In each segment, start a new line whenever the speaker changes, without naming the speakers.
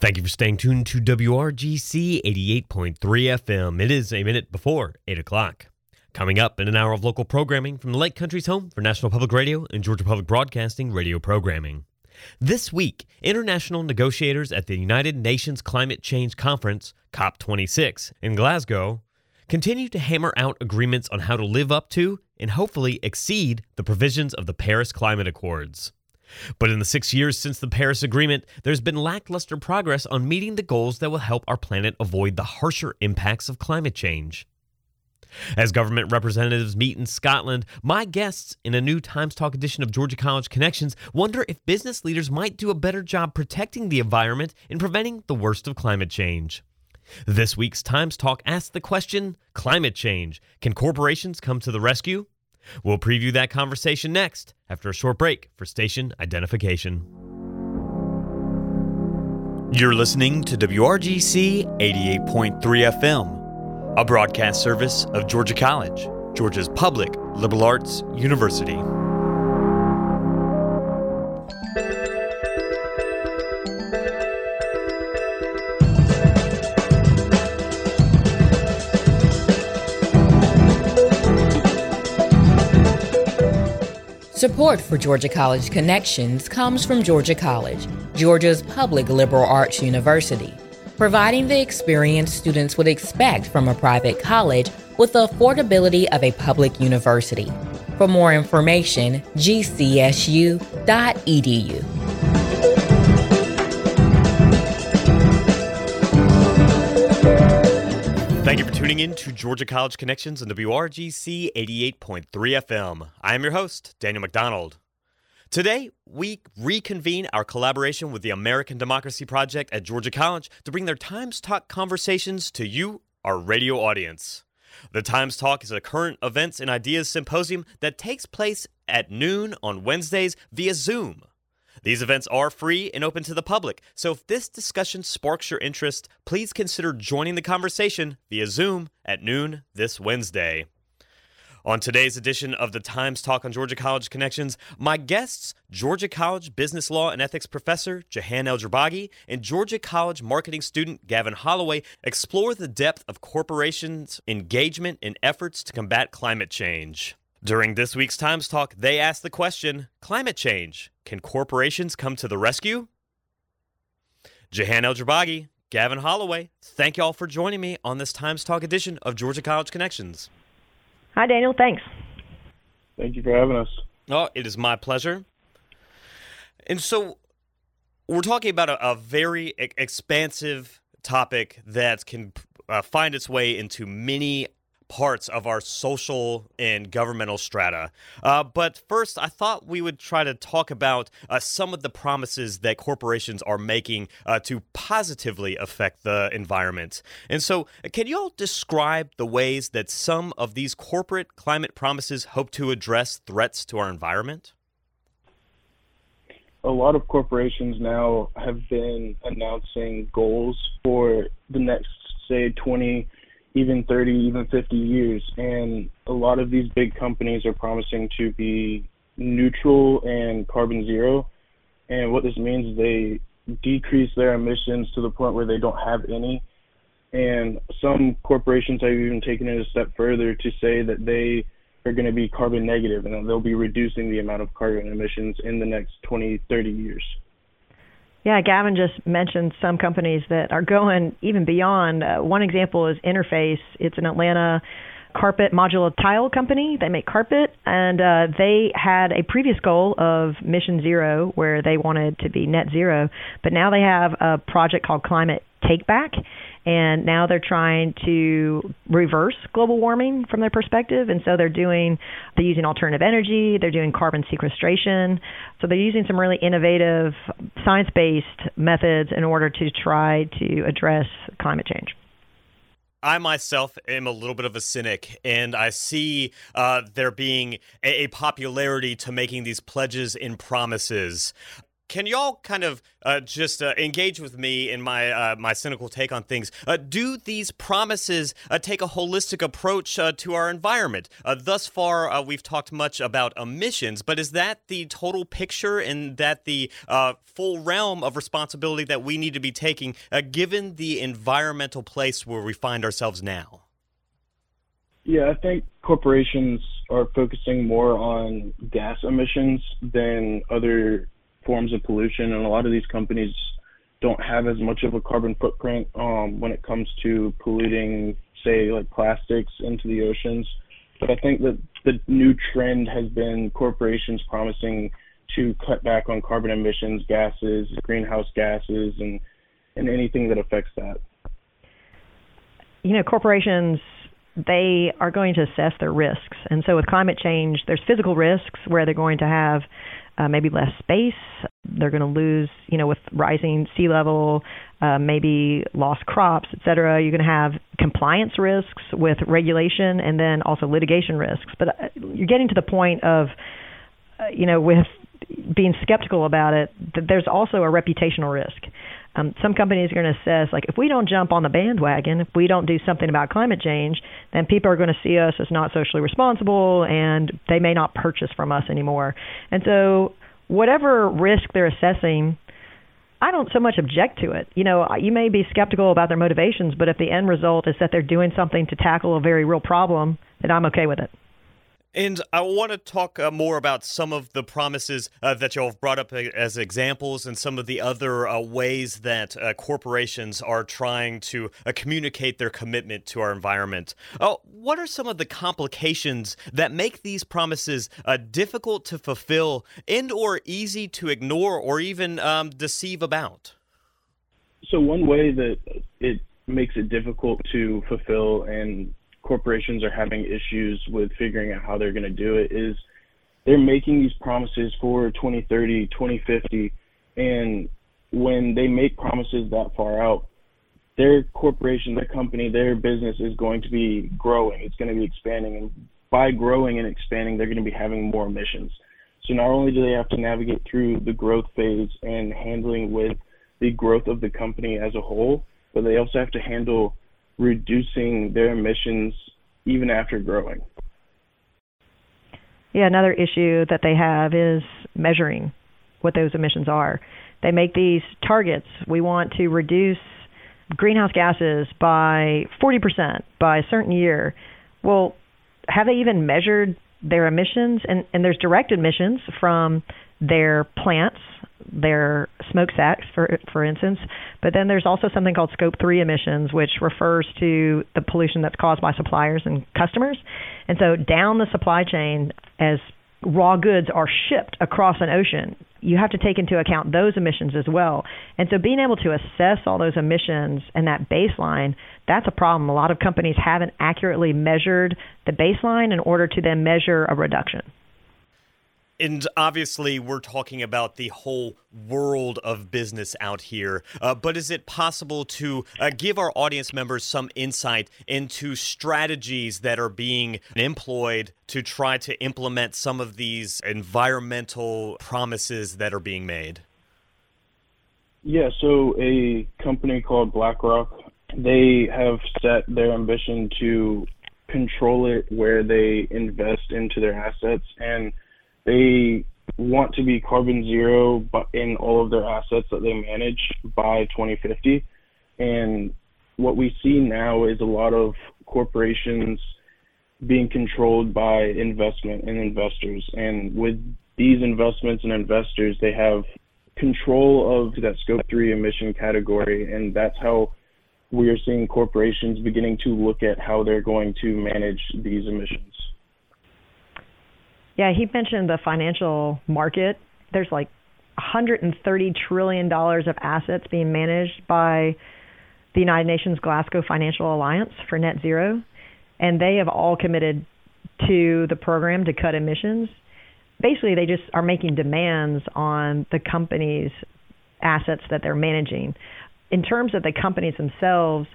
Thank you for staying tuned to WRGC 88.3 FM. It is a minute before 8 o'clock. Coming up in an hour of local programming from the Lake Country's home for National Public Radio and Georgia Public Broadcasting radio programming. This week, international negotiators at the United Nations Climate Change Conference, COP26, in Glasgow, continue to hammer out agreements on how to live up to and hopefully exceed the provisions of the Paris Climate Accords. But in the six years since the Paris Agreement, there's been lackluster progress on meeting the goals that will help our planet avoid the harsher impacts of climate change. As government representatives meet in Scotland, my guests in a new Times Talk edition of Georgia College Connections wonder if business leaders might do a better job protecting the environment and preventing the worst of climate change. This week's Times Talk asks the question Climate change. Can corporations come to the rescue? We'll preview that conversation next after a short break for station identification. You're listening to WRGC 88.3 FM, a broadcast service of Georgia College, Georgia's public liberal arts university.
Support for Georgia College Connections comes from Georgia College, Georgia's public liberal arts university, providing the experience students would expect from a private college with the affordability of a public university. For more information, gcsu.edu.
tuning in to Georgia College Connections on WRGC 88.3 FM. I am your host, Daniel McDonald. Today, we reconvene our collaboration with the American Democracy Project at Georgia College to bring their Times Talk conversations to you, our radio audience. The Times Talk is a current events and ideas symposium that takes place at noon on Wednesdays via Zoom. These events are free and open to the public, so if this discussion sparks your interest, please consider joining the conversation via Zoom at noon this Wednesday. On today's edition of the Times Talk on Georgia College Connections, my guests, Georgia College Business Law and Ethics Professor Jehan El-Jourbagy and Georgia College Marketing student Gavin Holloway, explore the depth of corporations' engagement in efforts to combat climate change. During this week's Times Talk, they asked the question Climate change. Can corporations come to the rescue? Jehan El-Jourbagy, Gavin Holloway, thank y'all for joining me on this Times Talk edition of Georgia College Connections.
Hi, Daniel. Thanks.
Thank you for having us.
Oh, it is my pleasure. And so, we're talking about a, a very e- expansive topic that can uh, find its way into many parts of our social and governmental strata. Uh, but first, I thought we would try to talk about uh, some of the promises that corporations are making uh, to positively affect the environment. And so, can you all describe the ways that some of these corporate climate promises hope to address threats to our environment?
A lot of corporations now have been announcing goals for the next, say, 20 even 30, even 50 years. And a lot of these big companies are promising to be neutral and carbon zero. And what this means is they decrease their emissions to the point where they don't have any. And some corporations have even taken it a step further to say that they are going to be carbon negative and they'll be reducing the amount of carbon emissions in the next 20, 30 years.
Yeah, Gavin just mentioned some companies that are going even beyond. Uh, one example is Interface. It's an Atlanta carpet modular tile company. They make carpet, and uh, they had a previous goal of mission zero, where they wanted to be net zero. But now they have a project called Climate Take Back, and now they're trying to reverse global warming from their perspective. And so they're doing they're using alternative energy they're doing carbon sequestration. So they're using some really innovative science-based methods in order to try to address climate change.
I myself am a little bit of a cynic, and I see uh, there being a, a popularity to making these pledges and promises. Can y'all kind of uh, just uh, engage with me in my uh, my cynical take on things? Uh, do these promises uh, take a holistic approach uh, to our environment? thus far, we've talked much about emissions, but is that the total picture and that the full realm of responsibility that we need to be taking, given the environmental place where we find ourselves now?
Yeah, I think corporations are focusing more on gas emissions than other forms of pollution, and a lot of these companies don't have as much of a carbon footprint um, when it comes to polluting, say, like plastics into the oceans. But I think that the new trend has been corporations promising to cut back on carbon emissions, gases, greenhouse gases, and and anything that affects that.
You know, corporations they are going to assess their risks. And so with climate change, there's physical risks where they're going to have uh, maybe less space. They're going to lose, you know, with rising sea level, uh, maybe lost crops, et cetera. You're going to have compliance risks with regulation and then also litigation risks. But uh, you're getting to the point of, uh, you know, with being skeptical about it, that there's also a reputational risk. Um, some companies are going to assess, like, if we don't jump on the bandwagon, if we don't do something about climate change, then people are going to see us as not socially responsible and they may not purchase from us anymore. And so, whatever risk they're assessing, I don't so much object to it. You know, you may be skeptical about their motivations, but if the end result is that they're doing something to tackle a very real problem, then I'm okay with it.
And I want to talk uh, more about some of the promises uh, that y'all have brought up uh, as examples and some of the other uh, ways that uh, corporations are trying to uh, communicate their commitment to our environment. what are some of the complications that make these promises difficult to fulfill and or easy to ignore or even um, deceive about?
So one way that it makes it difficult to fulfill and corporations are having issues with figuring out how they're going to do it is they're making these promises for 2030, 2050, and when they make promises that far out, their corporation, their company, their business is going to be growing. It's going to be expanding, and by growing and expanding, they're going to be having more emissions. So not only do they have to navigate through the growth phase and handling with the growth of the company as a whole, but they also have to handle reducing their emissions even after growing.
Yeah, another issue that they have is measuring what those emissions are. They make these targets. We want to reduce greenhouse gases by 40% by a certain year. Well, have they even measured their emissions? And, and there's direct emissions from their plants their smokestacks, for for instance. But then there's also something called Scope 3 emissions, which refers to the pollution that's caused by suppliers and customers. And so down the supply chain, as raw goods are shipped across an ocean, you have to take into account those emissions as well. And so being able to assess all those emissions and that baseline, that's a problem. A lot of companies haven't accurately measured the baseline in order to then measure a reduction
and obviously we're talking about the whole world of business out here. Uh, but is it possible to uh, give our audience members some insight into strategies that are being employed to try to implement some of these environmental promises that are being made?
Yeah so a company called BlackRock they have set their ambition to control it where they invest into their assets. And they want to be carbon zero in all of their assets that they manage by 2050. And what we see now is a lot of corporations being controlled by investment and investors. And with these investments and investors, they have control of that scope three emission category. And that's how we are seeing corporations beginning to look at how they're going to manage these emissions.
Yeah, he mentioned the financial market. There's like 130 trillion dollars of assets being managed by the United Nations Glasgow Financial Alliance for net zero, and they have all committed to the program to cut emissions. Basically, they just are making demands on the companies' assets that they're managing. In terms of the companies themselves,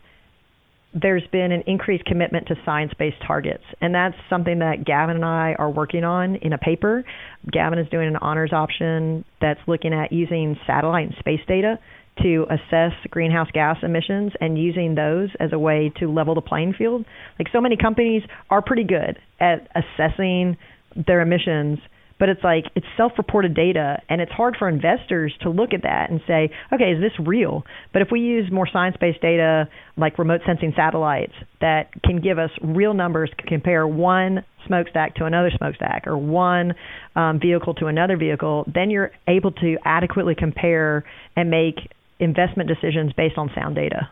there's been an increased commitment to science based targets. And that's something that Gavin and I are working on in a paper. Gavin is doing an honors option that's looking at using satellite and space data to assess greenhouse gas emissions and using those as a way to level the playing field. Like so many companies are pretty good at assessing their emissions but it's like it's self-reported data and it's hard for investors to look at that and say okay is this real? But if we use more science-based data like remote sensing satellites that can give us real numbers to compare one smokestack to another smokestack or one um, vehicle to another vehicle then you're able to adequately compare and make investment decisions based on sound data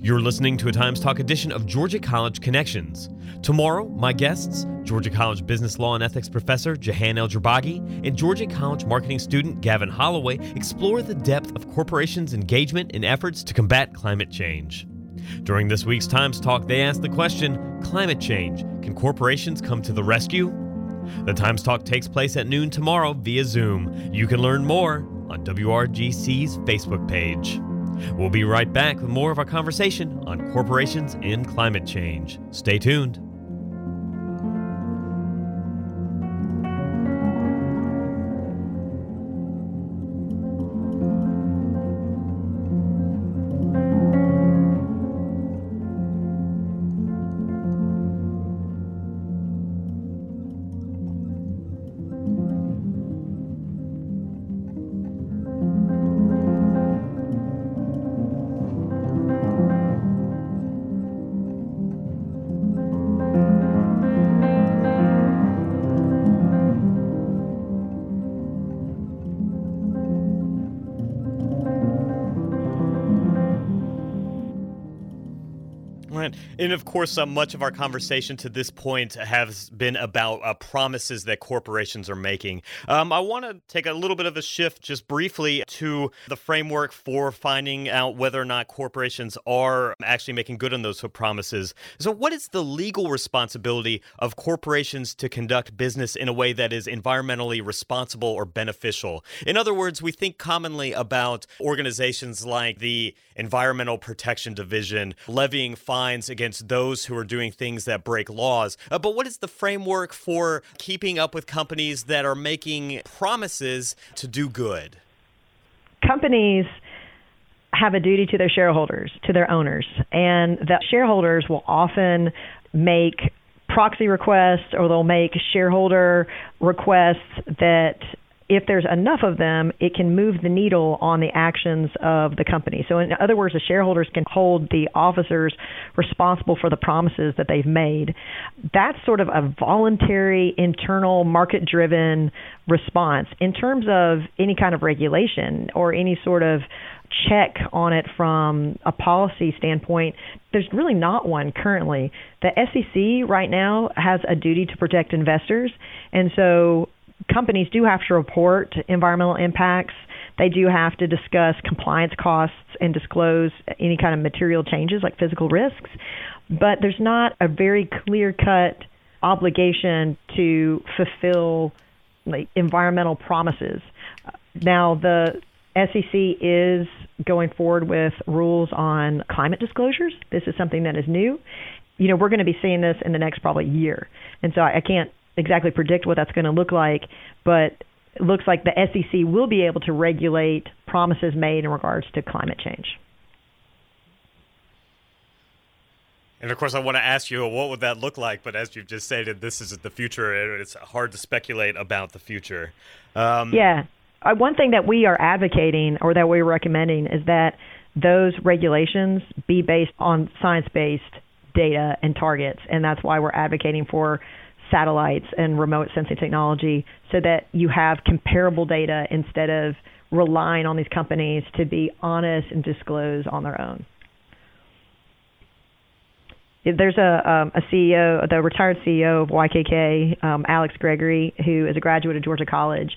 you're listening to a Times Talk edition of Georgia College Connections. Tomorrow, my guests, Georgia College Business Law and Ethics professor Jehan El-Jourbagy and Georgia College marketing student Gavin Holloway, explore the depth of corporations' engagement in efforts to combat climate change. During this week's Times Talk, they asked the question Climate change, can corporations come to the rescue? The Times Talk takes place at noon tomorrow via Zoom. You can learn more on WRGC's Facebook page. We'll be right back with more of our conversation on corporations and climate change. Stay tuned. And of course, uh, much of our conversation to this point has been about uh, promises that corporations are making. Um, I want to take a little bit of a shift just briefly to the framework for finding out whether or not corporations are actually making good on those promises. So, what is the legal responsibility of corporations to conduct business in a way that is environmentally responsible or beneficial? In other words, we think commonly about organizations like the Environmental Protection Division levying fines against those who are doing things that break laws. Uh, but what is the framework for keeping up with companies that are making promises to do good?
Companies have a duty to their shareholders, to their owners, and the shareholders will often make proxy requests or they'll make shareholder requests that if there's enough of them, it can move the needle on the actions of the company. So, in other words, the shareholders can hold the officers responsible for the promises that they've made. That's sort of a voluntary, internal, market driven response. In terms of any kind of regulation or any sort of check on it from a policy standpoint, there's really not one currently. The SEC right now has a duty to protect investors, and so companies do have to report environmental impacts. They do have to discuss compliance costs and disclose any kind of material changes like physical risks. But there's not a very clear cut obligation to fulfill like environmental promises. Now the SEC is going forward with rules on climate disclosures. This is something that is new. You know, we're going to be seeing this in the next probably year. And so I can't exactly predict what that's going to look like, but it looks like the SEC will be able to regulate promises made in regards to climate change.
And of course, I want to ask you, what would that look like? But as you've just stated, this is the future. And it's hard to speculate about the future.
Um, yeah. Uh, one thing that we are advocating or that we're recommending is that those regulations be based on science based data and targets. And that's why we're advocating for satellites and remote sensing technology so that you have comparable data instead of relying on these companies to be honest and disclose on their own. There's a, um, a CEO, the retired CEO of YKK, um, Alex Gregory, who is a graduate of Georgia College,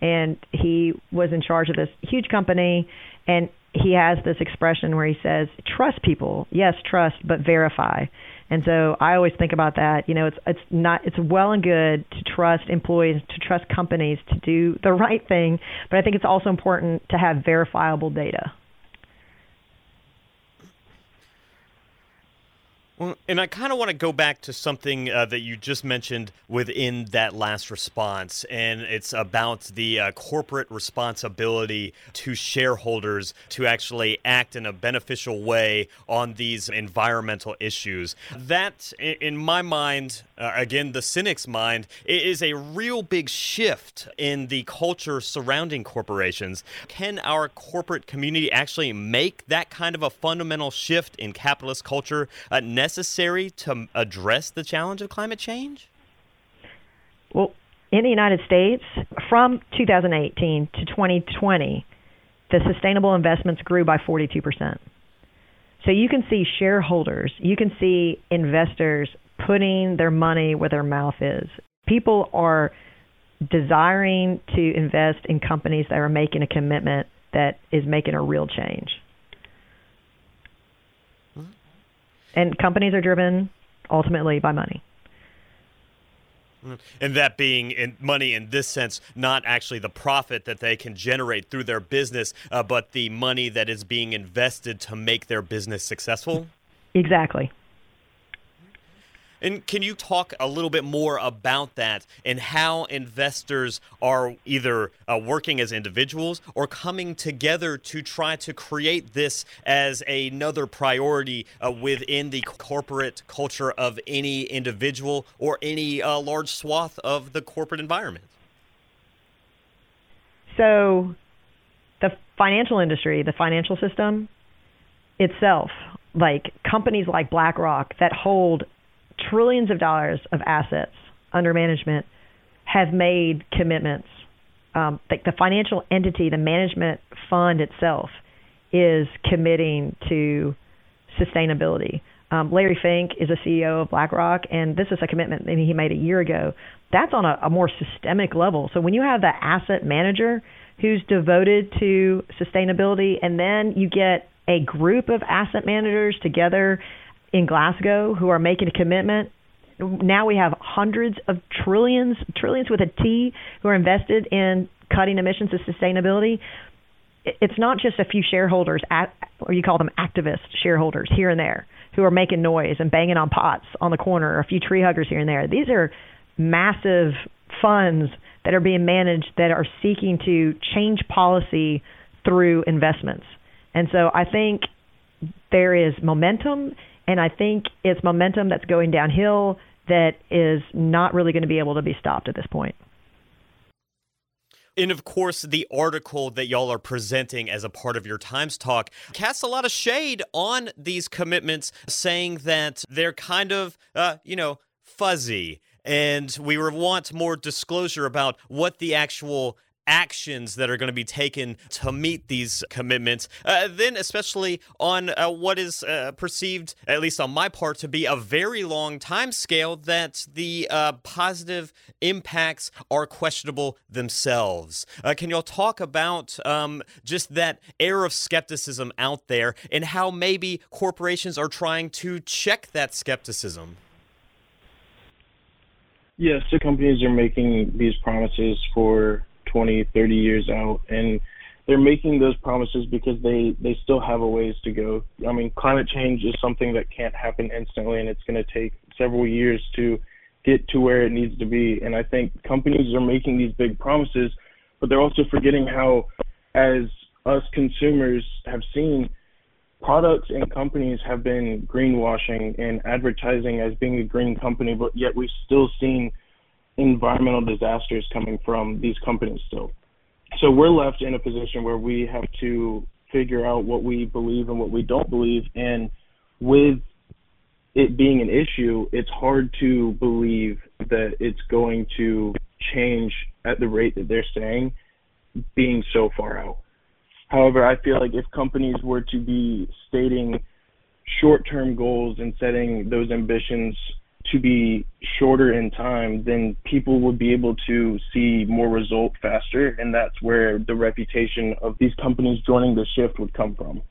and he was in charge of this huge company, and he has this expression where he says, "Trust people, yes, trust, but verify." And so I always think about that. You know, it's it's not it's well and good to trust employees, to trust companies to do the right thing, but I think it's also important to have verifiable data.
Well, and I kind of want to go back to something uh, that you just mentioned within that last response, and it's about the uh, corporate responsibility to shareholders to actually act in a beneficial way on these environmental issues. That, in my mind, uh, again, the cynic's mind, is a real big shift in the culture surrounding corporations. Can our corporate community actually make that kind of a fundamental shift in capitalist culture? Uh, necessary to address the challenge of climate change?
Well, in the United States, from 2018 to 2020, the sustainable investments grew by 42%. So you can see shareholders, you can see investors putting their money where their mouth is. People are desiring to invest in companies that are making a commitment that is making a real change. And companies are driven ultimately by money.
And that being in money in this sense, not actually the profit that they can generate through their business, uh, but the money that is being invested to make their business successful?
Exactly.
And can you talk a little bit more about that and how investors are either uh, working as individuals or coming together to try to create this as another priority uh, within the corporate culture of any individual or any uh, large swath of the corporate environment?
So, the financial industry, the financial system itself, like companies like BlackRock that hold trillions of dollars of assets under management have made commitments. Um, like the financial entity, the management fund itself, is committing to sustainability. Um, Larry Fink is a CEO of BlackRock, and this is a commitment that he made a year ago. That's on a, a more systemic level. So when you have the asset manager who's devoted to sustainability, and then you get a group of asset managers together in Glasgow who are making a commitment. Now we have hundreds of trillions, trillions with a T, who are invested in cutting emissions and sustainability. It's not just a few shareholders, or you call them activist shareholders here and there, who are making noise and banging on pots on the corner, or a few tree huggers here and there. These are massive funds that are being managed that are seeking to change policy through investments. And so I think there is momentum and I think it's momentum that's going downhill that is not really going to be able to be stopped at this point.
And of course, the article that y'all are presenting as a part of your Times talk casts a lot of shade on these commitments, saying that they're kind of, uh, you know, fuzzy. And we want more disclosure about what the actual actions that are going to be taken to meet these commitments. Uh, then, especially on uh, what is uh, perceived, at least on my part, to be a very long time scale, that the uh, positive impacts are questionable themselves. Uh, can y'all talk about um, just that air of skepticism out there and how maybe corporations are trying to check that skepticism?
Yes, the companies are making these promises for 20, 30 years out, and they're making those promises because they they still have a ways to go. I mean, climate change is something that can't happen instantly, and it's going to take several years to get to where it needs to be. And I think companies are making these big promises, but they're also forgetting how, as us consumers have seen, products and companies have been greenwashing and advertising as being a green company, but yet we've still seen environmental disasters coming from these companies still. So we're left in a position where we have to figure out what we believe and what we don't believe. And with it being an issue, it's hard to believe that it's going to change at the rate that they're saying, being so far out. However, I feel like if companies were to be stating short term goals and setting those ambitions to be shorter in time, then people would be able to see more result faster, and that's where the reputation of these companies joining the shift would come from.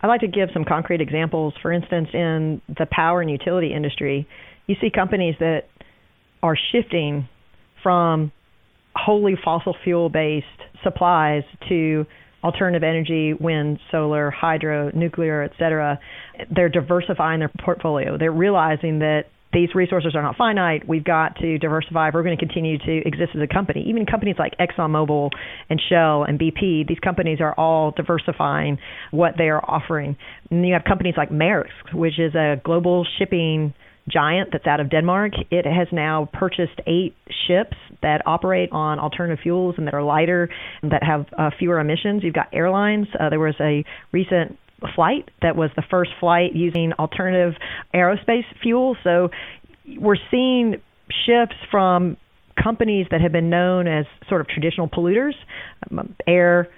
I'd like to give some concrete examples. For instance, in the power and utility industry, you see companies that are shifting from wholly fossil fuel based supplies to alternative energy, wind, solar, hydro, nuclear, et cetera. They're diversifying their portfolio. They're realizing that these resources are not finite. We've got to diversify. We're going to continue to exist as a company. Even companies like ExxonMobil and Shell and BP, these companies are all diversifying what they are offering. And you have companies like Maersk, which is a global shipping giant that's out of Denmark. It has now purchased eight ships that operate on alternative fuels and that are lighter and that have uh, fewer emissions. You've got airlines. Uh, there was a recent flight that was the first flight using alternative aerospace fuel. So we're seeing shifts from companies that have been known as sort of traditional polluters, um, air,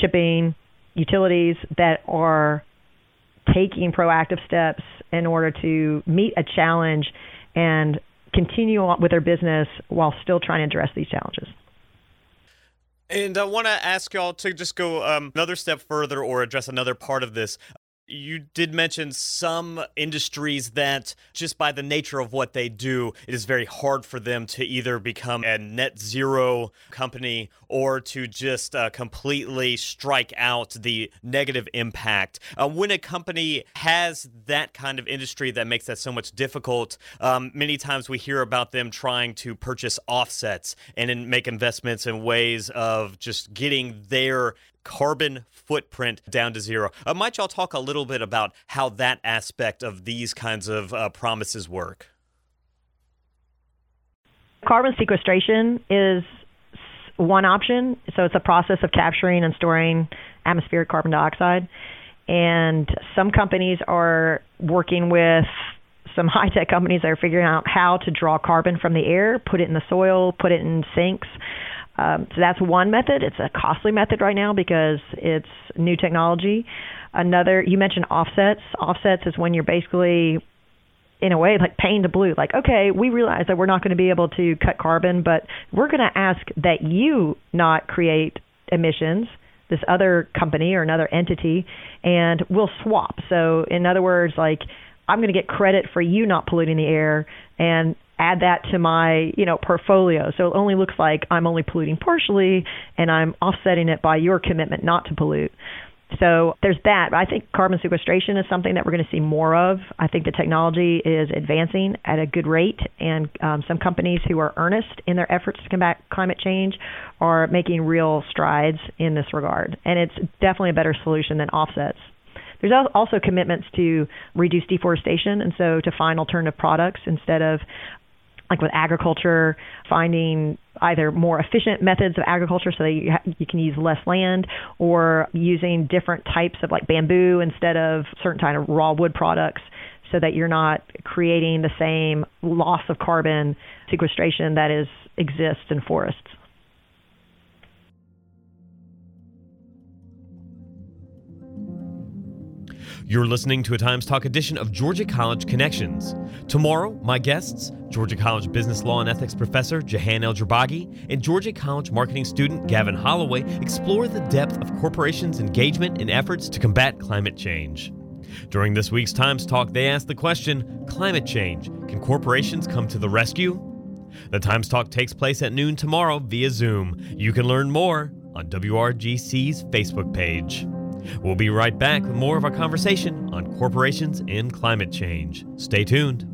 shipping, utilities that are taking proactive steps in order to meet a challenge and continue on with their business while still trying to address these challenges.
And I want to ask y'all to just go um, another step further or address another part of this you did mention some industries that just by the nature of what they do it is very hard for them to either become a net zero company or to just uh, completely strike out the negative impact. Uh, when a company has that kind of industry that makes that so much difficult um, many times we hear about them trying to purchase offsets and make investments in ways of just getting their carbon footprint down to zero. Uh, might y'all talk a little bit about how that aspect of these kinds of uh, promises work?
Carbon sequestration is one option. So it's a process of capturing and storing atmospheric carbon dioxide. And some companies are working with some high tech companies that are figuring out how to draw carbon from the air, put it in the soil, put it in sinks. Um, so that's one method. It's a costly method right now because it's new technology. Another, you mentioned offsets. Offsets is when you're basically, in a way, like paying to blue. Like, okay, we realize that we're not going to be able to cut carbon, but we're going to ask that you not create emissions this other company or another entity and we'll swap. So in other words, like I'm going to get credit for you not polluting the air and add that to my you know portfolio so it only looks like i'm only polluting partially and i'm offsetting it by your commitment not to pollute so there's that. I think carbon sequestration is something that we're going to see more of. I think the technology is advancing at a good rate, and um, some companies who are earnest in their efforts to combat climate change are making real strides in this regard. And it's definitely a better solution than offsets. There's also commitments to reduce deforestation, and so to find alternative products instead of like with agriculture, finding either more efficient methods of agriculture so that you, ha- you can use less land, or using different types of like bamboo instead of certain kind of raw wood products so that you're not creating the same loss of carbon sequestration that is exists in forests.
You're listening to a Times Talk edition of Georgia College Connections. Tomorrow, my guests, Georgia College Business Law and Ethics professor Jehan El-Jourbagy and Georgia College marketing student Gavin Holloway explore the depth of corporations' engagement in efforts to combat climate change. During this week's Times Talk, they ask the question Climate change, can corporations come to the rescue? The Times Talk takes place at noon tomorrow via Zoom. You can learn more on WRGC's Facebook page. We'll be right back with more of our conversation on corporations and climate change. Stay tuned.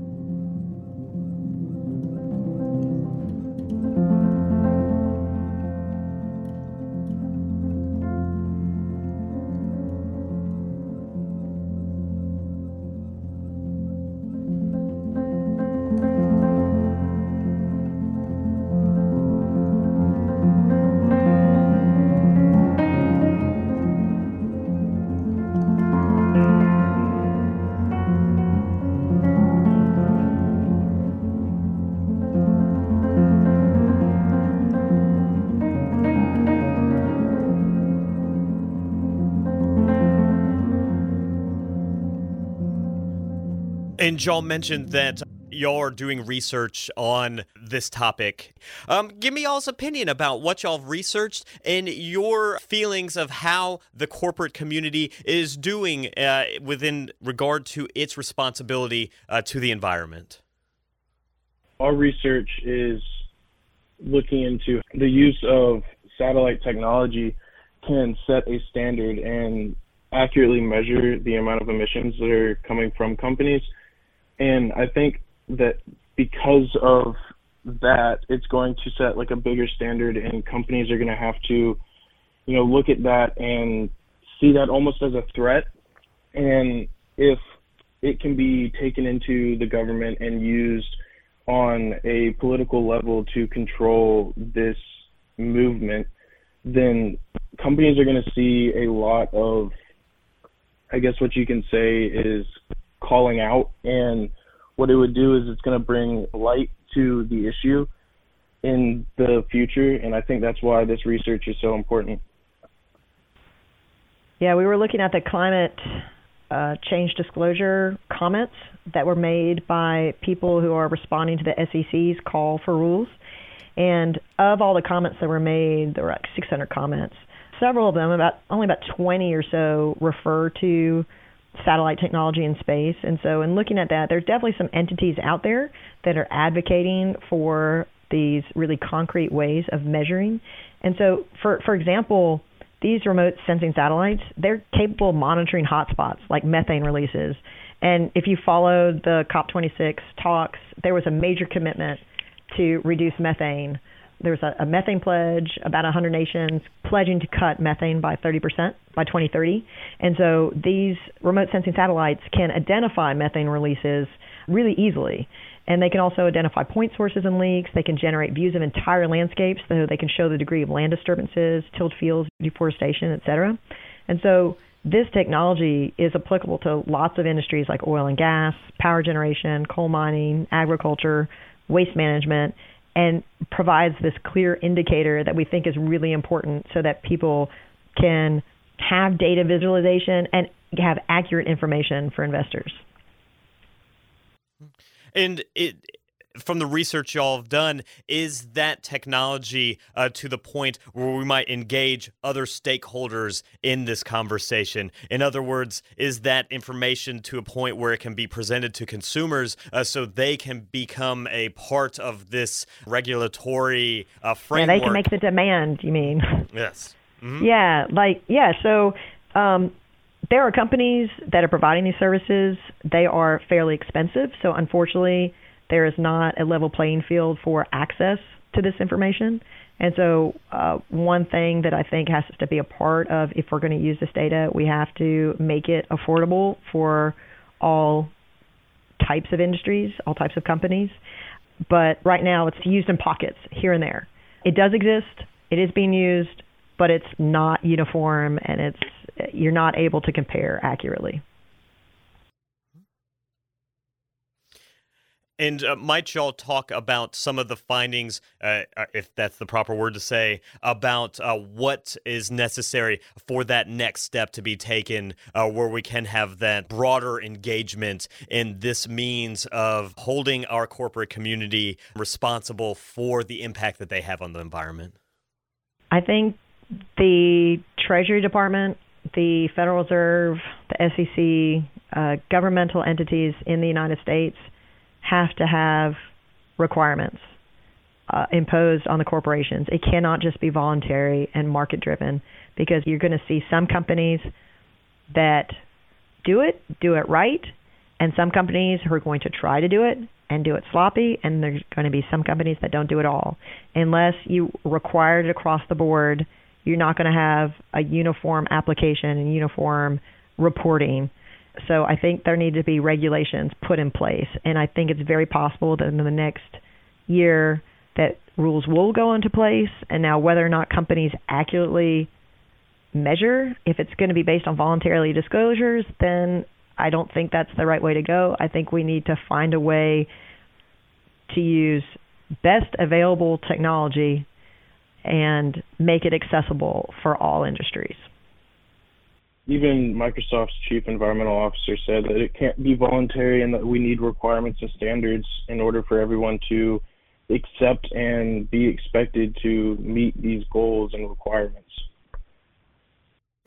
And y'all mentioned that y'all are doing research on this topic. Um, give me y'all's opinion about what y'all researched and your feelings of how the corporate community is doing uh, within regard to its responsibility uh, to the environment.
Our research is looking into the use of satellite technology can set a standard and accurately measure the amount of emissions that are coming from companies. And I think that because of that, it's going to set like a bigger standard, and companies are going to have to, you know, look at that and see that almost as a threat. And if it can be taken into the government and used on a political level to control this movement, then companies are going to see a lot of, I guess what you can say is calling out. And what it would do is it's going to bring light to the issue in the future. And I think that's why this research is so important.
Yeah, we were looking at the climate uh, change disclosure comments that were made by people who are responding to the SEC's call for rules. And of all the comments that were made, there were like 600 comments. Several of them, about only about 20 or so, refer to satellite technology in space. And so, in looking at that, there's definitely some entities out there that are advocating for these really concrete ways of measuring. And so, for for example, these remote sensing satellites, they're capable of monitoring hotspots like methane releases. And if you followed the COP26 talks, there was a major commitment to reduce methane. There was a, a methane pledge, about 100 nations pledging to cut methane by 30% by 2030. And so these remote sensing satellites can identify methane releases really easily. And they can also identify point sources and leaks. They can generate views of entire landscapes, so they can show the degree of land disturbances, tilled fields, deforestation, et cetera. And so this technology is applicable to lots of industries like oil and gas, power generation, coal mining, agriculture, waste management, and provides this clear indicator that we think is really important so that people can have data visualization and have accurate information for investors.
And it from the research y'all have done, is that technology uh, to the point where we might engage other stakeholders in this conversation? In other words, is that information to a point where it can be presented to consumers uh, so they can become a part of this regulatory uh, framework?
Yeah, they can make the demand, you mean?
Yes. Mm-hmm.
Yeah, like, yeah, so. Um, there are companies that are providing these services. They are fairly expensive, so unfortunately, there is not a level playing field for access to this information. And so, uh, one thing that I think has to be a part of if we're going to use this data, we have to make it affordable for all types of industries, all types of companies. But right now, it's used in pockets here and there. It does exist, it is being used, but it's not uniform and it's you're not able to compare accurately.
And uh, might y'all talk about some of the findings, uh, uh, if that's the proper word to say, about uh, what is necessary for that next step to be taken, uh, where we can have that broader engagement in this means of holding our corporate community responsible for the impact that they have on the environment?
I think the Treasury Department the Federal Reserve, the SEC, uh, governmental entities in the United States have to have requirements uh, imposed on the corporations. It cannot just be voluntary and market driven because you're going to see some companies that do it, do it right, and some companies who are going to try to do it and do it sloppy, and there's going to be some companies that don't do it all. Unless you require it across the board you're not going to have a uniform application and uniform reporting. So I think there need to be regulations put in place, and I think it's very possible that in the next year that rules will go into place. And now whether or not companies accurately measure, if it's going to be based on voluntarily disclosures, then I don't think that's the right way to go. I think we need to find a way to use best available technology and make it accessible for all industries.
Even Microsoft's chief environmental officer said that it can't be voluntary and that we need requirements and standards in order for everyone to accept and be expected to meet these goals and requirements.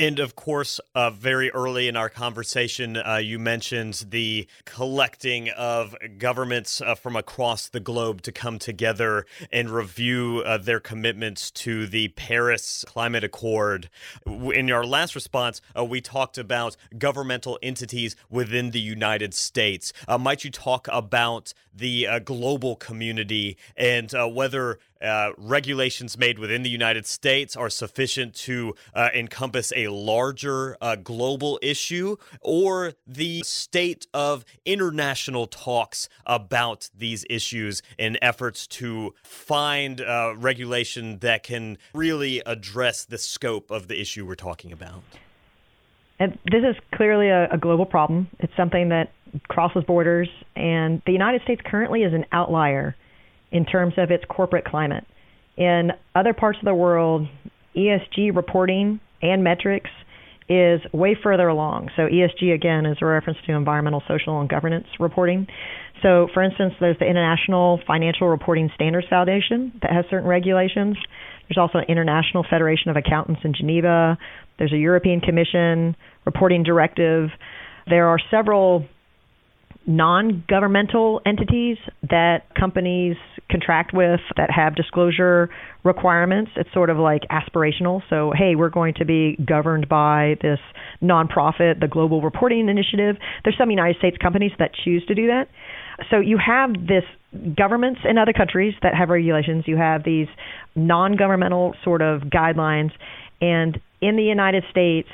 And of course, uh, very early in our conversation, uh, you mentioned the collecting of governments uh, from across the globe to come together and review uh, their commitments to the Paris Climate Accord. In our last response, uh, we talked about governmental entities within the United States. Uh, might you talk about the global community and whether uh, regulations made within the United States are sufficient to uh, encompass a larger uh, global issue, or the state of international talks about these issues in efforts to find uh, regulation that can really address the scope of the issue we're talking about.
And this is clearly a, a global problem. It's something that crosses borders, and the United States currently is an outlier in terms of its corporate climate. In other parts of the world, ESG reporting and metrics is way further along. So ESG again is a reference to environmental, social, and governance reporting. So, for instance, there's the International Financial Reporting Standards Foundation that has certain regulations. There's also an International Federation of Accountants in Geneva. There's a European Commission reporting directive. There are several non governmental entities that companies contract with that have disclosure requirements. It's sort of like aspirational. So, hey, we're going to be governed by this nonprofit, the Global Reporting Initiative. There's some United States companies that choose to do that. So, you have this governments in other countries that have regulations, you have these non governmental sort of guidelines. And in the United States,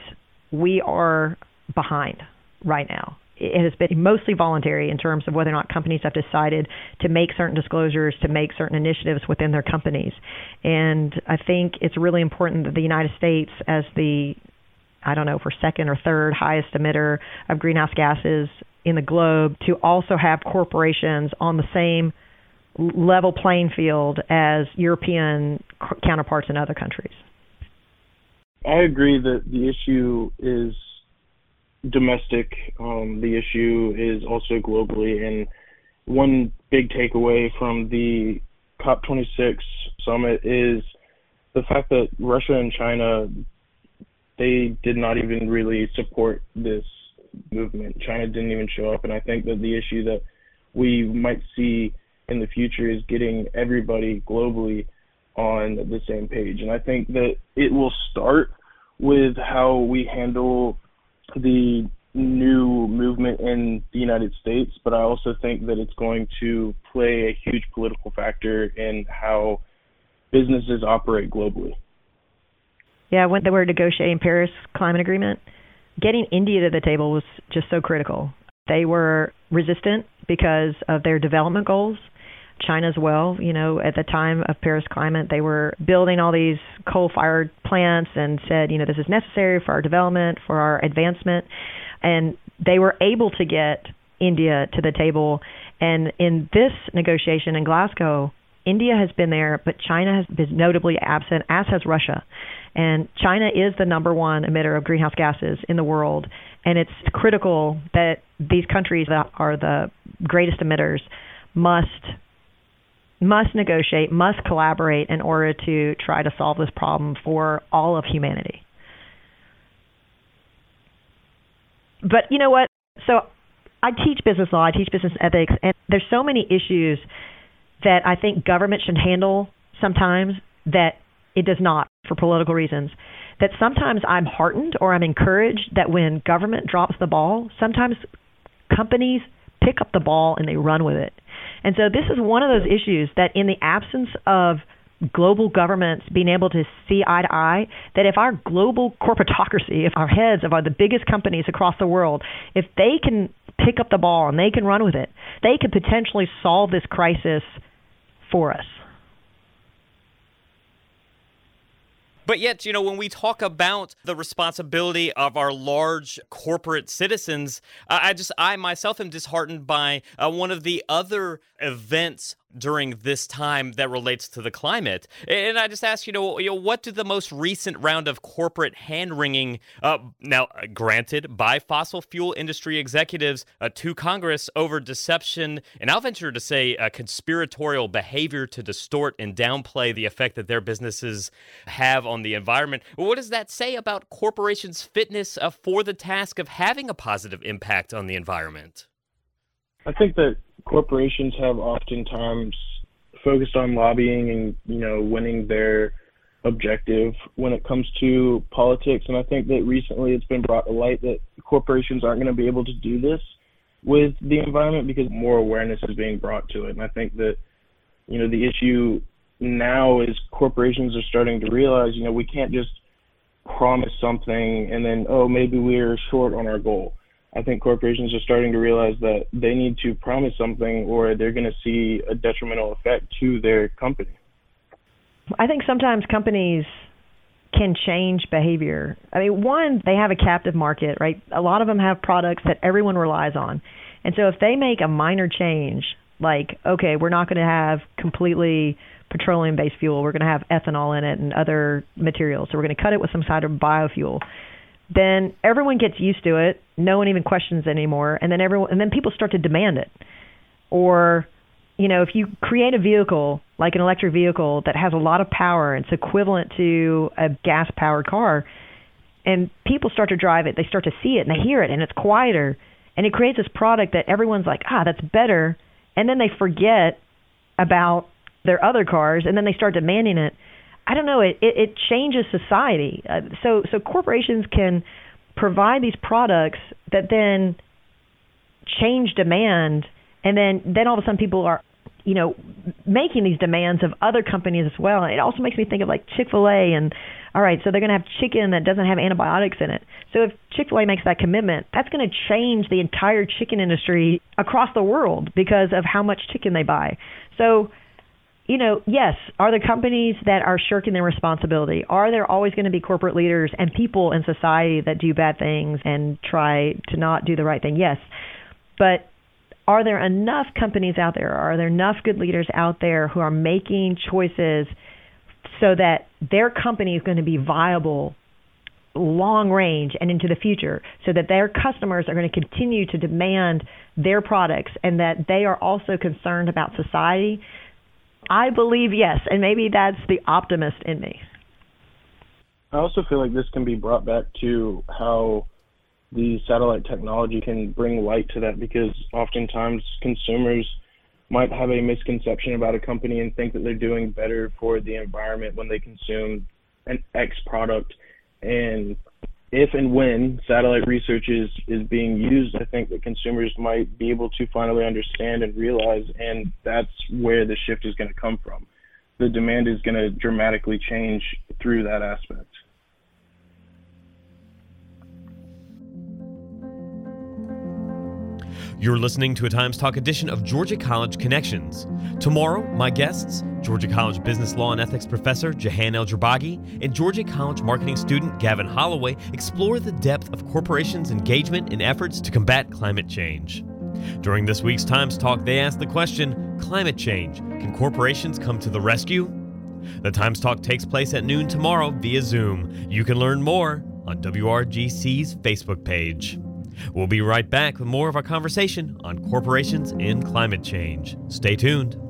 we are behind right now it has been mostly voluntary in terms of whether or not companies have decided to make certain disclosures, to make certain initiatives within their companies. And I think it's really important that the United States, as the I don't know, for second or third highest emitter of greenhouse gases in the globe, to also have corporations on the same level playing field as European counterparts in other countries.
I agree that the issue is domestic. Um, the issue is also globally. And one big takeaway from the COP26 summit is the fact that Russia and China they did not even really support this movement. China didn't even show up, and I think that the issue that we might see in the future is getting everybody globally on the same page. And I think that it will start with how we handle the new movement in the United States, but I also think that it's going to play a huge political factor in how businesses operate globally.
Yeah, when they were negotiating Paris Climate Agreement, getting India to the table was just so critical. They were resistant because of their development goals. China as well. You know, at the time of Paris climate, they were building all these coal-fired plants and said, you know, this is necessary for our development, for our advancement, and they were able to get India to the table. And in this negotiation in Glasgow, India has been there, but China has been notably absent, as has Russia. And China is the number one emitter of greenhouse gases in the world. And it's critical that these countries that are the greatest emitters must must negotiate, must collaborate in order to try to solve this problem for all of humanity. But you know what? So I teach business law, I teach business ethics, and there's so many issues that I think government should handle sometimes that it does not for political reasons. That sometimes I'm heartened or I'm encouraged that when government drops the ball, sometimes companies pick up the ball and they run with it. And so this is one of those issues that in the absence of global governments being able to see eye to eye that if our global corporatocracy, if our heads of our, the biggest companies across the world, if they can pick up the ball and they can run with it, they could potentially solve this crisis for us.
But yet, you know, when we talk about the responsibility of our large corporate citizens, uh, I just, I myself am disheartened by uh, one of the other events during this time that relates to the climate. And I just ask, you know, you know what do the most recent round of corporate hand wringing, uh, now uh, granted by fossil fuel industry executives uh, to Congress over deception, and I'll venture to say uh, conspiratorial behavior to distort and downplay the effect that their businesses have on the environment. What does that say about corporations' fitness uh, for the task of having a positive impact on the environment?
I think that corporations have oftentimes focused on lobbying and you know winning their objective when it comes to politics. And I think that recently it's been brought to light that corporations aren't going to be able to do this with the environment because more awareness is being brought to it. And I think that you know the issue now is corporations are starting to realize you know we can't just promise something and then oh maybe we're short on our goal I think corporations are starting to realize that they need to promise something or they're going to see a detrimental effect to their company.
I think sometimes companies can change behavior. I mean, one, they have a captive market, right? A lot of them have products that everyone relies on. And so if they make a minor change, like, okay, we're not going to have completely petroleum based fuel, we're going to have ethanol in it and other materials. So we're going to cut it with some sort of biofuel then everyone gets used to it. No one even questions it anymore, and then everyone and then people start to demand it. Or, you know, if you create a vehicle like an electric vehicle that has a lot of power, it's equivalent to a gas-powered car, and people start to drive it, they start to see it and they hear it, and it's quieter, and it creates this product that everyone's like, ah, that's better, and then they forget about their other cars, and then they start demanding it I don't know. It it, it changes society. Uh, so so corporations can provide these products that then change demand, and then then all of a sudden people are you know making these demands of other companies as well. And it also makes me think of like Chick Fil A and all right, so they're going to have chicken that doesn't have antibiotics in it. So if Chick Fil A makes that commitment, that's going to change the entire chicken industry across the world because of how much chicken they buy. So you know, yes, are there companies that are shirking their responsibility? Are there always going to be corporate leaders and people in society that do bad things and try to not do the right thing? Yes. But are there enough companies out there? Are there enough good leaders out there who are making choices so that their company is going to be viable long range and into the future so that their customers are going to continue to demand their products and that they are also concerned about society I believe yes, and maybe that's the optimist in me.
I also feel like this can be brought back to how the satellite technology can bring light to that because oftentimes consumers might have a misconception about a company and think that they're doing better for the environment when they consume an X product and if and when satellite research is, is being used, I think that consumers might be able to finally understand and realize, and that's where the shift is going to come from. The demand is going to dramatically change through that aspect.
You're listening to a Times Talk edition of Georgia College Connections. Tomorrow, my guests, Georgia College Business Law and Ethics professor Jehan El-Jourbagy and Georgia College marketing student Gavin Holloway explore the depth of corporations' engagement in efforts to combat climate change. During this week's Times Talk, they ask the question Climate change, can corporations come to the rescue? The Times Talk takes place at noon tomorrow via Zoom. You can learn more on WRGC's Facebook page. We'll be right back with more of our conversation on corporations and climate change. Stay tuned.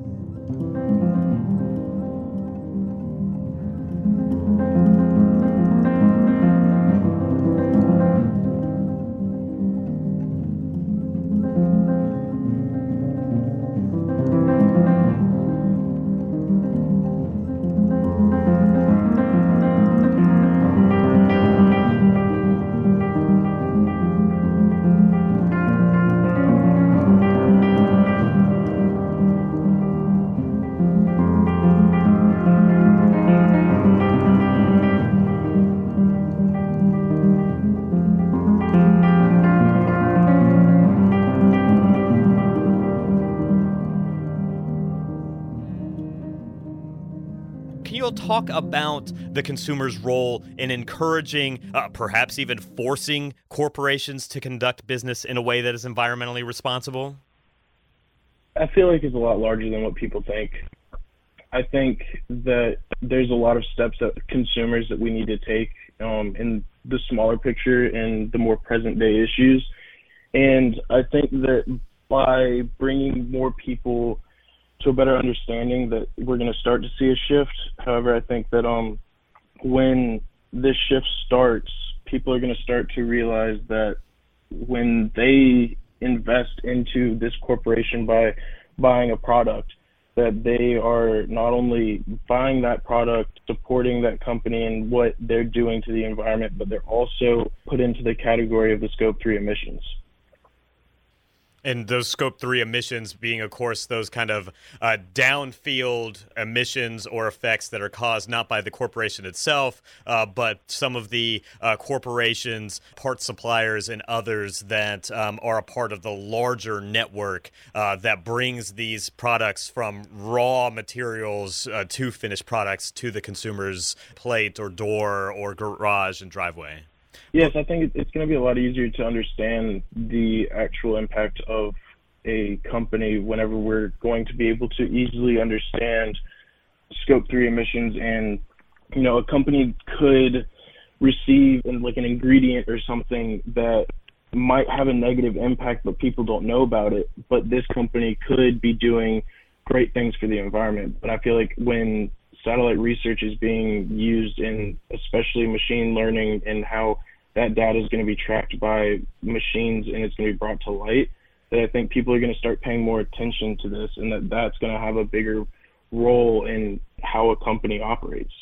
Talk about the consumer's role in encouraging, uh, perhaps even forcing corporations to conduct business in a way that is environmentally responsible?
I feel like it's a lot larger than what people think. I think that there's a lot of steps that consumers that we need to take um, in the smaller picture and the more present day issues. And I think that by bringing more people to a better understanding that we're going to start to see a shift. However, I think that um, when this shift starts, people are going to start to realize that when they invest into this corporation by buying a product, that they are not only buying that product, supporting that company and what they're doing to the environment, but they're also put into the category of the scope three emissions
and those scope three emissions being of course those kind of uh, downfield emissions or effects that are caused not by the corporation itself uh, but some of the uh, corporations part suppliers and others that um, are a part of the larger network uh, that brings these products from raw materials uh, to finished products to the consumer's plate or door or garage and driveway
Yes, I think it's going to be a lot easier to understand the actual impact of a company whenever we're going to be able to easily understand scope 3 emissions and you know a company could receive like an ingredient or something that might have a negative impact but people don't know about it but this company could be doing great things for the environment. But i feel like when satellite research is being used in especially machine learning and how that data is going to be tracked by machines and it's going to be brought to light, that I think people are going to start paying more attention to this and that that's going to have a bigger role in how a company operates.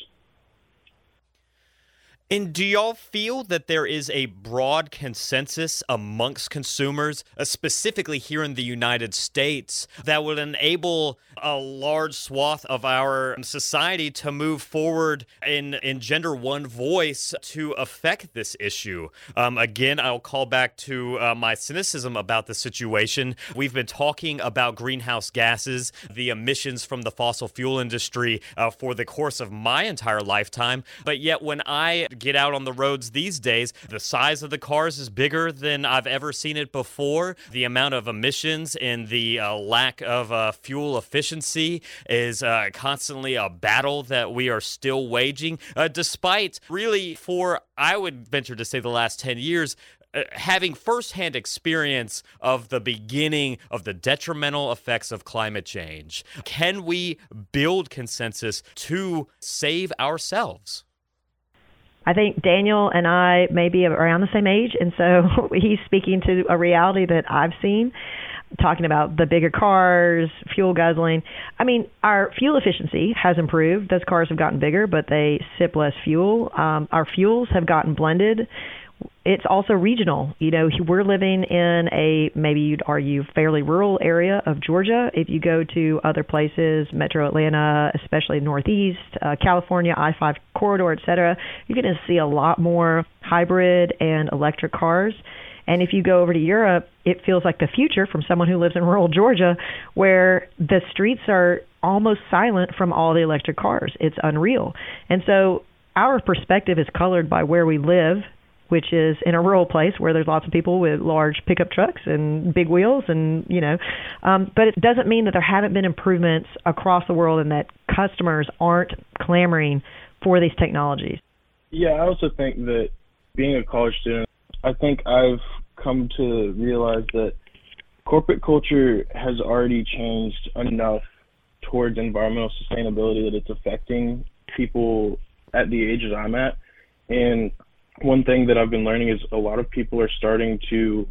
And do y'all feel that there is a broad consensus amongst consumers, uh, specifically here in the United States, that would enable a large swath of our society to move forward in, in gender one voice to affect this issue? Um, again, I'll call back to uh, my cynicism about the situation. We've been talking about greenhouse gases, the emissions from the fossil fuel industry uh, for the course of my entire lifetime, but yet when I get out on the roads these days, the size of the cars is bigger than I've ever seen it before. The amount of emissions and the uh, lack of uh, fuel efficiency is uh, constantly a battle that we are still waging, uh, despite really, for I would venture to say, the last 10 years, uh, having firsthand experience of the beginning of the detrimental effects of climate change. Can we build consensus to save ourselves?
I think Daniel and I may be around the same age, and so he's speaking to a reality that I've seen talking about the bigger cars, fuel guzzling. I mean, our fuel efficiency has improved. Those cars have gotten bigger, but they sip less fuel. Um, our fuels have gotten blended it's also regional. You know, we're living in a maybe you'd argue fairly rural area of Georgia. If you go to other places, Metro Atlanta, especially Northeast, uh, California, I-5 corridor, et cetera, you're going to see a lot more hybrid and electric cars. And if you go over to Europe, it feels like the future from someone who lives in rural Georgia, where the streets are almost silent from all the electric cars. It's unreal. And so our perspective is colored by where we live which is in a rural place where there's lots of people with large pickup trucks and big wheels and you know. Um, but it doesn't mean that there haven't been improvements across the world and that customers aren't clamoring for these technologies.
Yeah i also think that being a college student i think i've come to realize that corporate culture has already changed enough towards environmental sustainability that it's affecting people at the age that i'm at. And one thing that I've been learning is a lot of people are starting to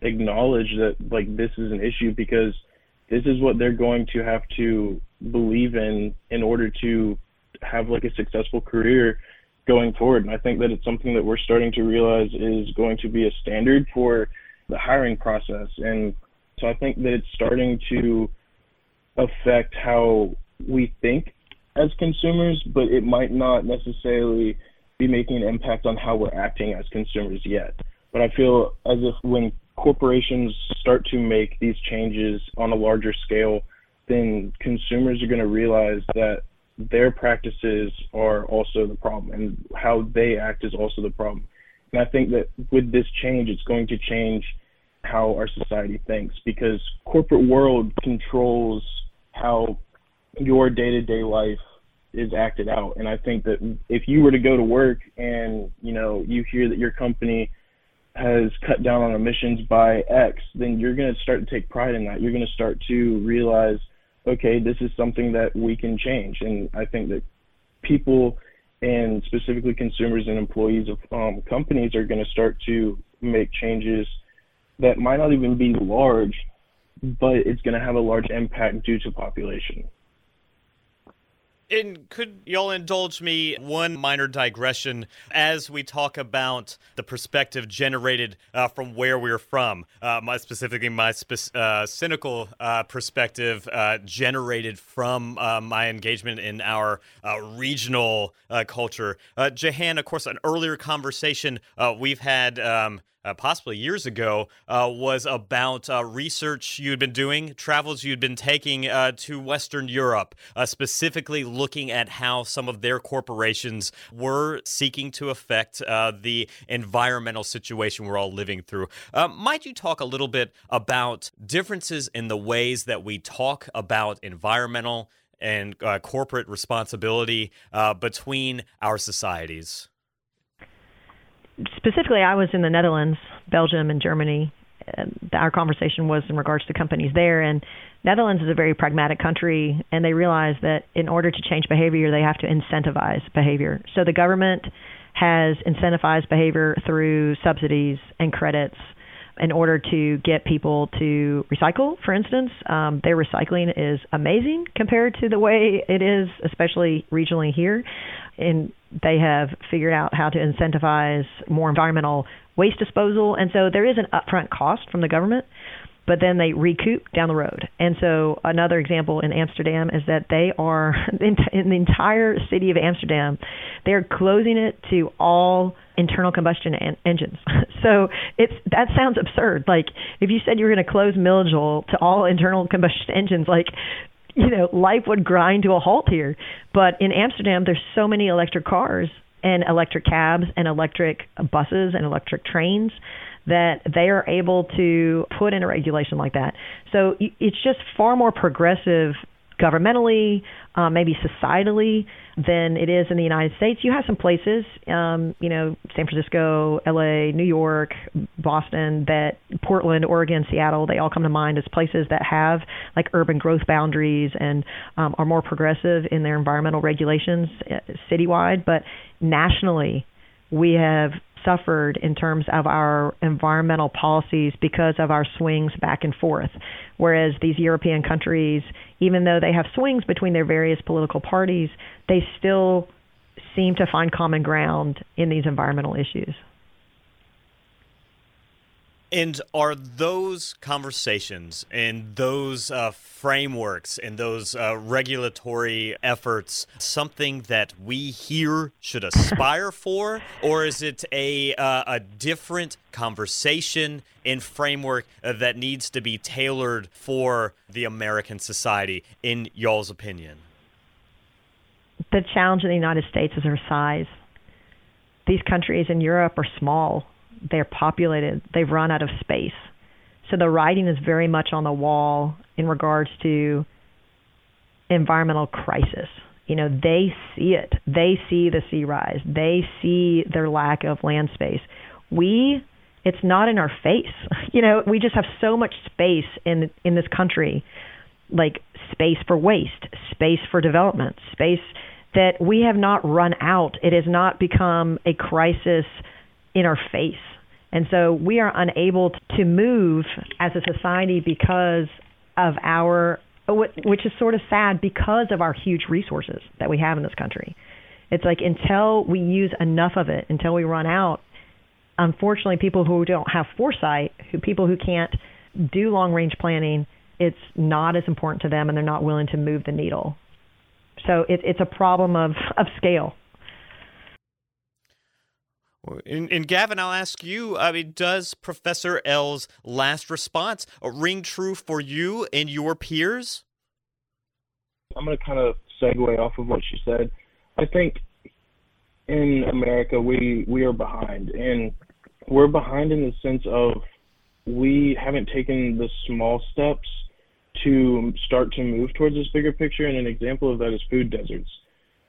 acknowledge that like this is an issue because this is what they're going to have to believe in in order to have like a successful career going forward. And I think that it's something that we're starting to realize is going to be a standard for the hiring process. And so I think that it's starting to affect how we think as consumers, but it might not necessarily be making an impact on how we're acting as consumers yet. But I feel as if when corporations start to make these changes on a larger scale, then consumers are going to realize that their practices are also the problem and how they act is also the problem. And I think that with this change, it's going to change how our society thinks because corporate world controls how your day-to-day life is acted out. And i think that if you were to go to work and you know you hear that your company has cut down on emissions by x then you're going to start to take pride in that. You're going to start to realize okay this is something that we can change. And i think that people and specifically consumers and employees of um, companies are going to start to make changes that might not even be large, but it's going to have a large impact due to population.
And could y'all indulge me one minor digression as we talk about the perspective generated uh, from where we're from? Uh, my specifically my spe- uh, cynical uh, perspective uh, generated from uh, my engagement in our regional culture. Jehan, of course, an earlier conversation we've had. Um, uh, possibly years ago, uh, was about uh, research you had been doing, travels you'd been taking uh, to Western Europe, uh, specifically looking at how some of their corporations were seeking to affect uh, the environmental situation we're all living through. might you talk a little bit about differences in the ways that we talk about environmental and corporate responsibility between our societies?
Specifically, I was in the Netherlands, Belgium, and Germany. Um, and our conversation was in regards to companies there, and Netherlands is a very pragmatic country, and they realize that in order to change behavior, they have to incentivize behavior. So the government has incentivized behavior through subsidies and credits in order to get people to recycle. For instance, um, their recycling is amazing compared to the way it is, especially regionally here. And they have figured out how to incentivize more environmental waste disposal. And so there is an upfront cost from the government, but then they recoup down the road. And so another example in Amsterdam is that they are in, the entire city of Amsterdam, they're closing it to all internal combustion en- engines. so it's that sounds absurd. Like if you said you were going to close Milledgeville to all internal combustion engines, like you know, life would grind to a halt here. But in Amsterdam, there's so many electric cars and electric cabs and electric buses and electric trains that they are able to put in a regulation like that. So it's just far more progressive governmentally, uh, maybe societally, than it is in the United States. You have some places, um, you know, San Francisco, LA, New York, Boston, that Portland, Oregon, Seattle, they all come to mind as places that have like urban growth boundaries and um, are more progressive in their environmental regulations uh, citywide. But nationally, we have suffered in terms of our environmental policies because of our swings back and forth. Whereas these European countries, even though they have swings between their various political parties, they still seem to find common ground in these environmental issues.
And are those conversations and those uh, frameworks and those uh, regulatory efforts something that we here should aspire for, or is it a uh, a different conversation and framework uh, that needs to be tailored for the American society, in y'all's opinion?
The challenge in the United States is our size. These countries in Europe are small they're populated, they've run out of space. So the writing is very much on the wall in regards to environmental crisis. You know, they see it. They see the sea rise. They see their lack of land space. We it's not in our face. You know, we just have so much space in in this country, like space for waste, space for development, space that we have not run out. It has not become a crisis in our face. And so we are unable to move as a society because of our, which is sort of sad because of our huge resources that we have in this country. It's like until we use enough of it, until we run out, unfortunately, people who don't have foresight, who people who can't do long range planning, it's not as important to them and they're not willing to move the needle. So it, it's a problem of, of scale.
And, and, Gavin, I'll ask you. I mean, does Professor L's last response ring true for you and your peers?
I'm going to kind of segue off of what she said. I think in America we we are behind, and we're behind in the sense of we haven't taken the small steps to start to move towards this bigger picture. And an example of that is food deserts.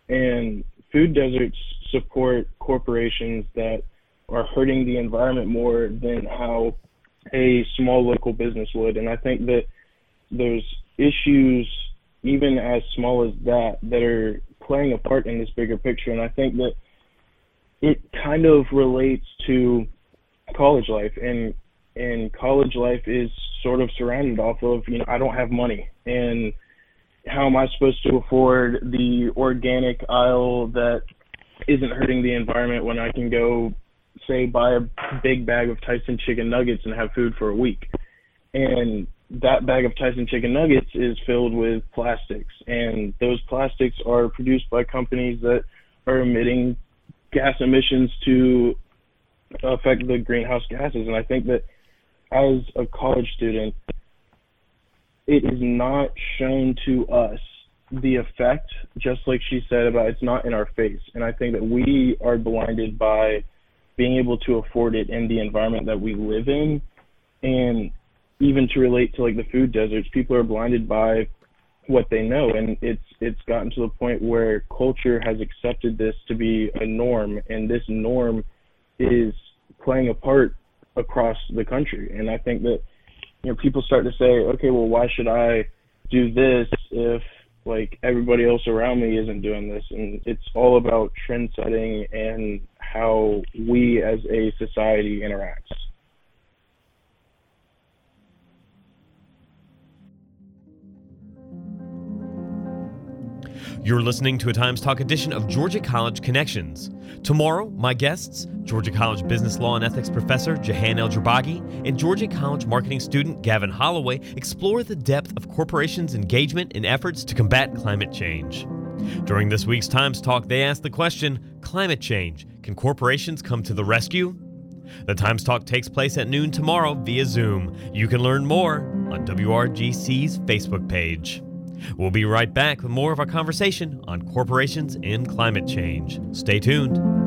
And food deserts support corporations that are hurting the environment more than how a small local business would. And I think that there's issues, even as small as that, that are playing a part in this bigger picture. And I think that it kind of relates to college life. And and college life is sort of surrounded off of you know I don't have money and how am I supposed to afford the organic aisle that isn't hurting the environment when I can go say buy a big bag of Tyson chicken nuggets and have food for a week. And that bag of Tyson chicken nuggets is filled with plastics. And those plastics are produced by companies that are emitting gas emissions to affect the greenhouse gases. And I think that as a college student, it is not shown to us the effect, just like she said about it's not in our face. And I think that we are blinded by being able to afford it in the environment that we live in. And even to relate to like the food deserts, people are blinded by what they know and it's it's gotten to the point where culture has accepted this to be a norm and this norm is playing a part across the country. And I think that you know people start to say, okay, well, why should I do this if like everybody else around me isn't doing this? And it's all about trend setting and how we as a society interacts.
You're listening to a Times Talk edition of Georgia College Connections. Tomorrow, my guests, Georgia College Business Law and Ethics professor Jehan El-Jourbagy and Georgia College marketing student Gavin Holloway explore the depth of corporations' engagement in efforts to combat climate change. During this week's Times Talk, they ask the question Climate change, can corporations come to the rescue? The Times Talk takes place at noon tomorrow via Zoom. You can learn more on WRGC's Facebook page. We'll be right back with more of our conversation on corporations and climate change. Stay tuned.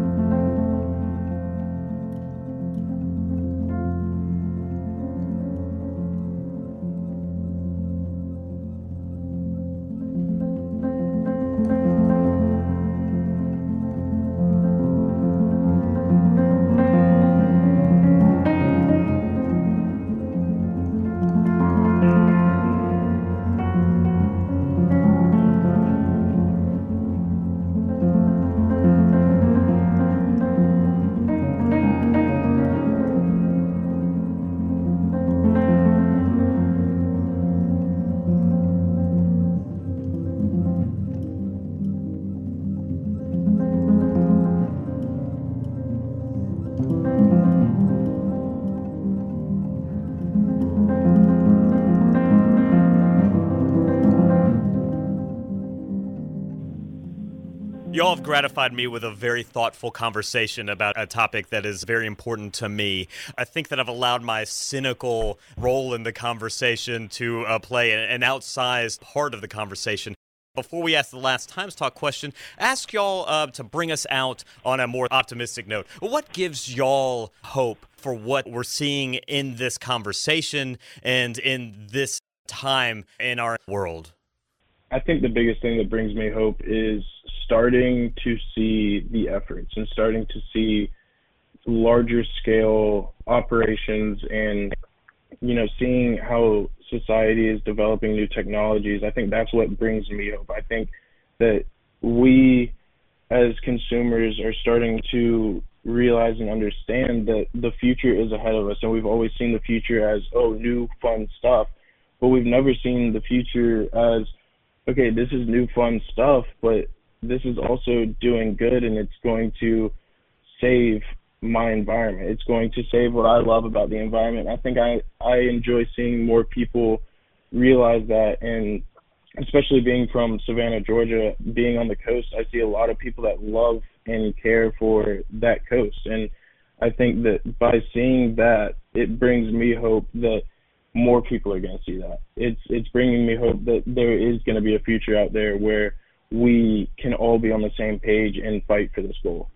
Y'all have gratified me with a very thoughtful conversation about a topic that is very important to me. I think that I've allowed my cynical role in the conversation to uh, play an outsized part of the conversation. Before we ask the last Times Talk question, ask y'all uh, to bring us out on a more optimistic note. What gives y'all hope for what we're seeing in this conversation and in this time in our world?
I think the biggest thing that brings me hope is starting to see the efforts and starting to see larger scale operations and you know seeing how society is developing new technologies. I think that's what brings me hope. I think that we as consumers are starting to realize and understand that the future is ahead of us and we've always seen the future as oh new fun stuff but we've never seen the future as okay this is new fun stuff but this is also doing good and it's going to save my environment. It's going to save what I love about the environment. I think I I enjoy seeing more people realize that and especially being from Savannah, Georgia, being on the coast, I see a lot of people that love and care for that coast. And I think that by seeing that, it brings me hope that more people are going to see that. It's it's bringing me hope that there is going to be a future out there where we can all be on the same page and fight for this goal.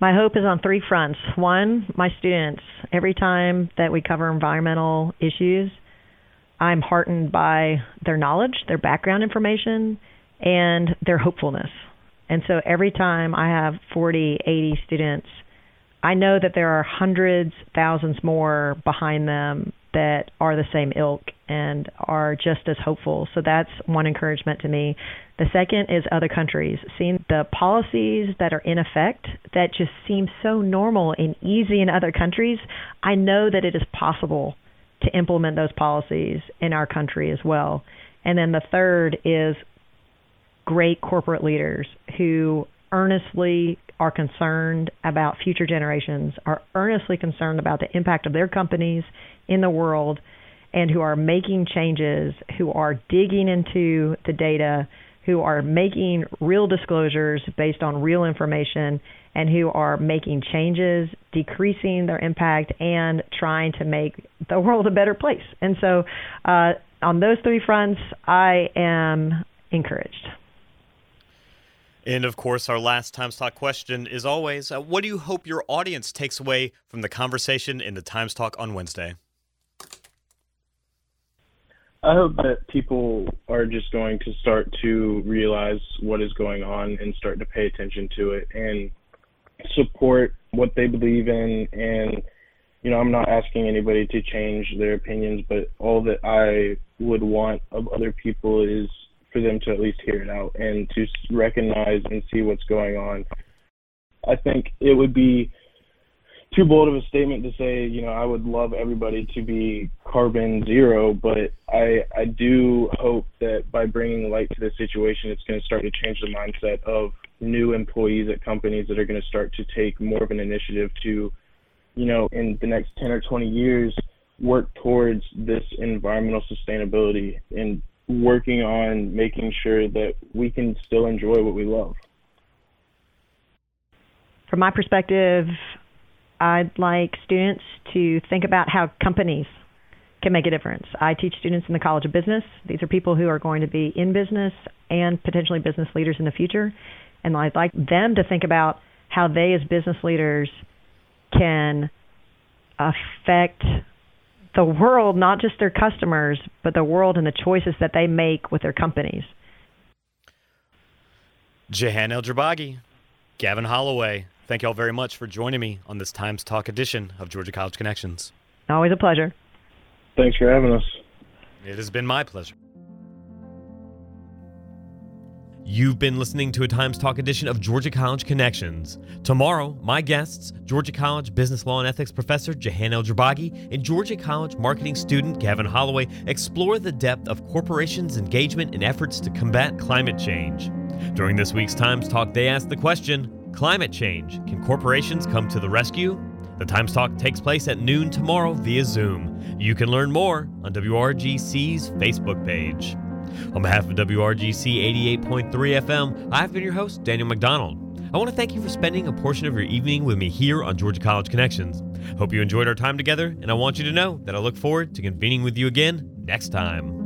My hope is on three fronts. One, my students. Every time that we cover environmental issues, I'm heartened by their knowledge, their background information, and their hopefulness. And so every time I have 40, 80 students, I know that there are hundreds, thousands more behind them that are the same ilk and are just as hopeful. So that's one encouragement to me. The second is other countries, seeing the policies that are in effect that just seem so normal and easy in other countries. I know that it is possible to implement those policies in our country as well. And then the third is great corporate leaders who earnestly are concerned about future generations, are earnestly concerned about the impact of their companies in the world, and who are making changes, who are digging into the data, who are making real disclosures based on real information, and who are making changes, decreasing their impact, and trying to make the world a better place. And so, uh, on those three fronts, I am encouraged.
And of course, our last Times Talk question is always uh, what do you hope your audience takes away from the conversation in the Times Talk on Wednesday?
I hope that people are just going to start to realize what is going on and start to pay attention to it and support what they believe in. And, you know, I'm not asking anybody to change their opinions, but all that I would want of other people is for them to at least hear it out and to recognize and see what's going on. I think it would be too bold of a statement to say, you know, I would love everybody to be carbon zero, but I I do hope that by bringing light to this situation, it's going to start to change the mindset of new employees at companies that are going to start to take more of an initiative to, you know, in the next 10 or 20 years, work towards this environmental sustainability and working on making sure that we can still enjoy what we love.
From my perspective, I'd like students to think about how companies can make a difference. I teach students in the College of Business. These are people who are going to be in business and potentially business leaders in the future. And I'd like them to think about how they, as business leaders, can affect the world, not just their customers, but the world and the choices that they make with their companies.
Jehan El-Jourbagy, Gavin Holloway, thank you all very much for joining me on this Times Talk edition of Georgia College Connections.
Always a pleasure.
Thanks for having us.
It has been my pleasure. You've been listening to a Times Talk edition of Georgia College Connections. Tomorrow, my guests, Georgia College Business Law and Ethics professor Jehan El-Jourbagy and Georgia College marketing student Gavin Holloway explore the depth of corporations' engagement in efforts to combat climate change. During this week's Times Talk, they ask the question Climate change. Can corporations come to the rescue? The Times Talk takes place at noon tomorrow via Zoom. You can learn more on WRGC's Facebook page. On behalf of WRGC 88.3 FM, I've been your host, Daniel McDonald. I want to thank you for spending a portion of your evening with me here on Georgia College Connections. Hope you enjoyed our time together, and I want you to know that I look forward to convening with you again next time.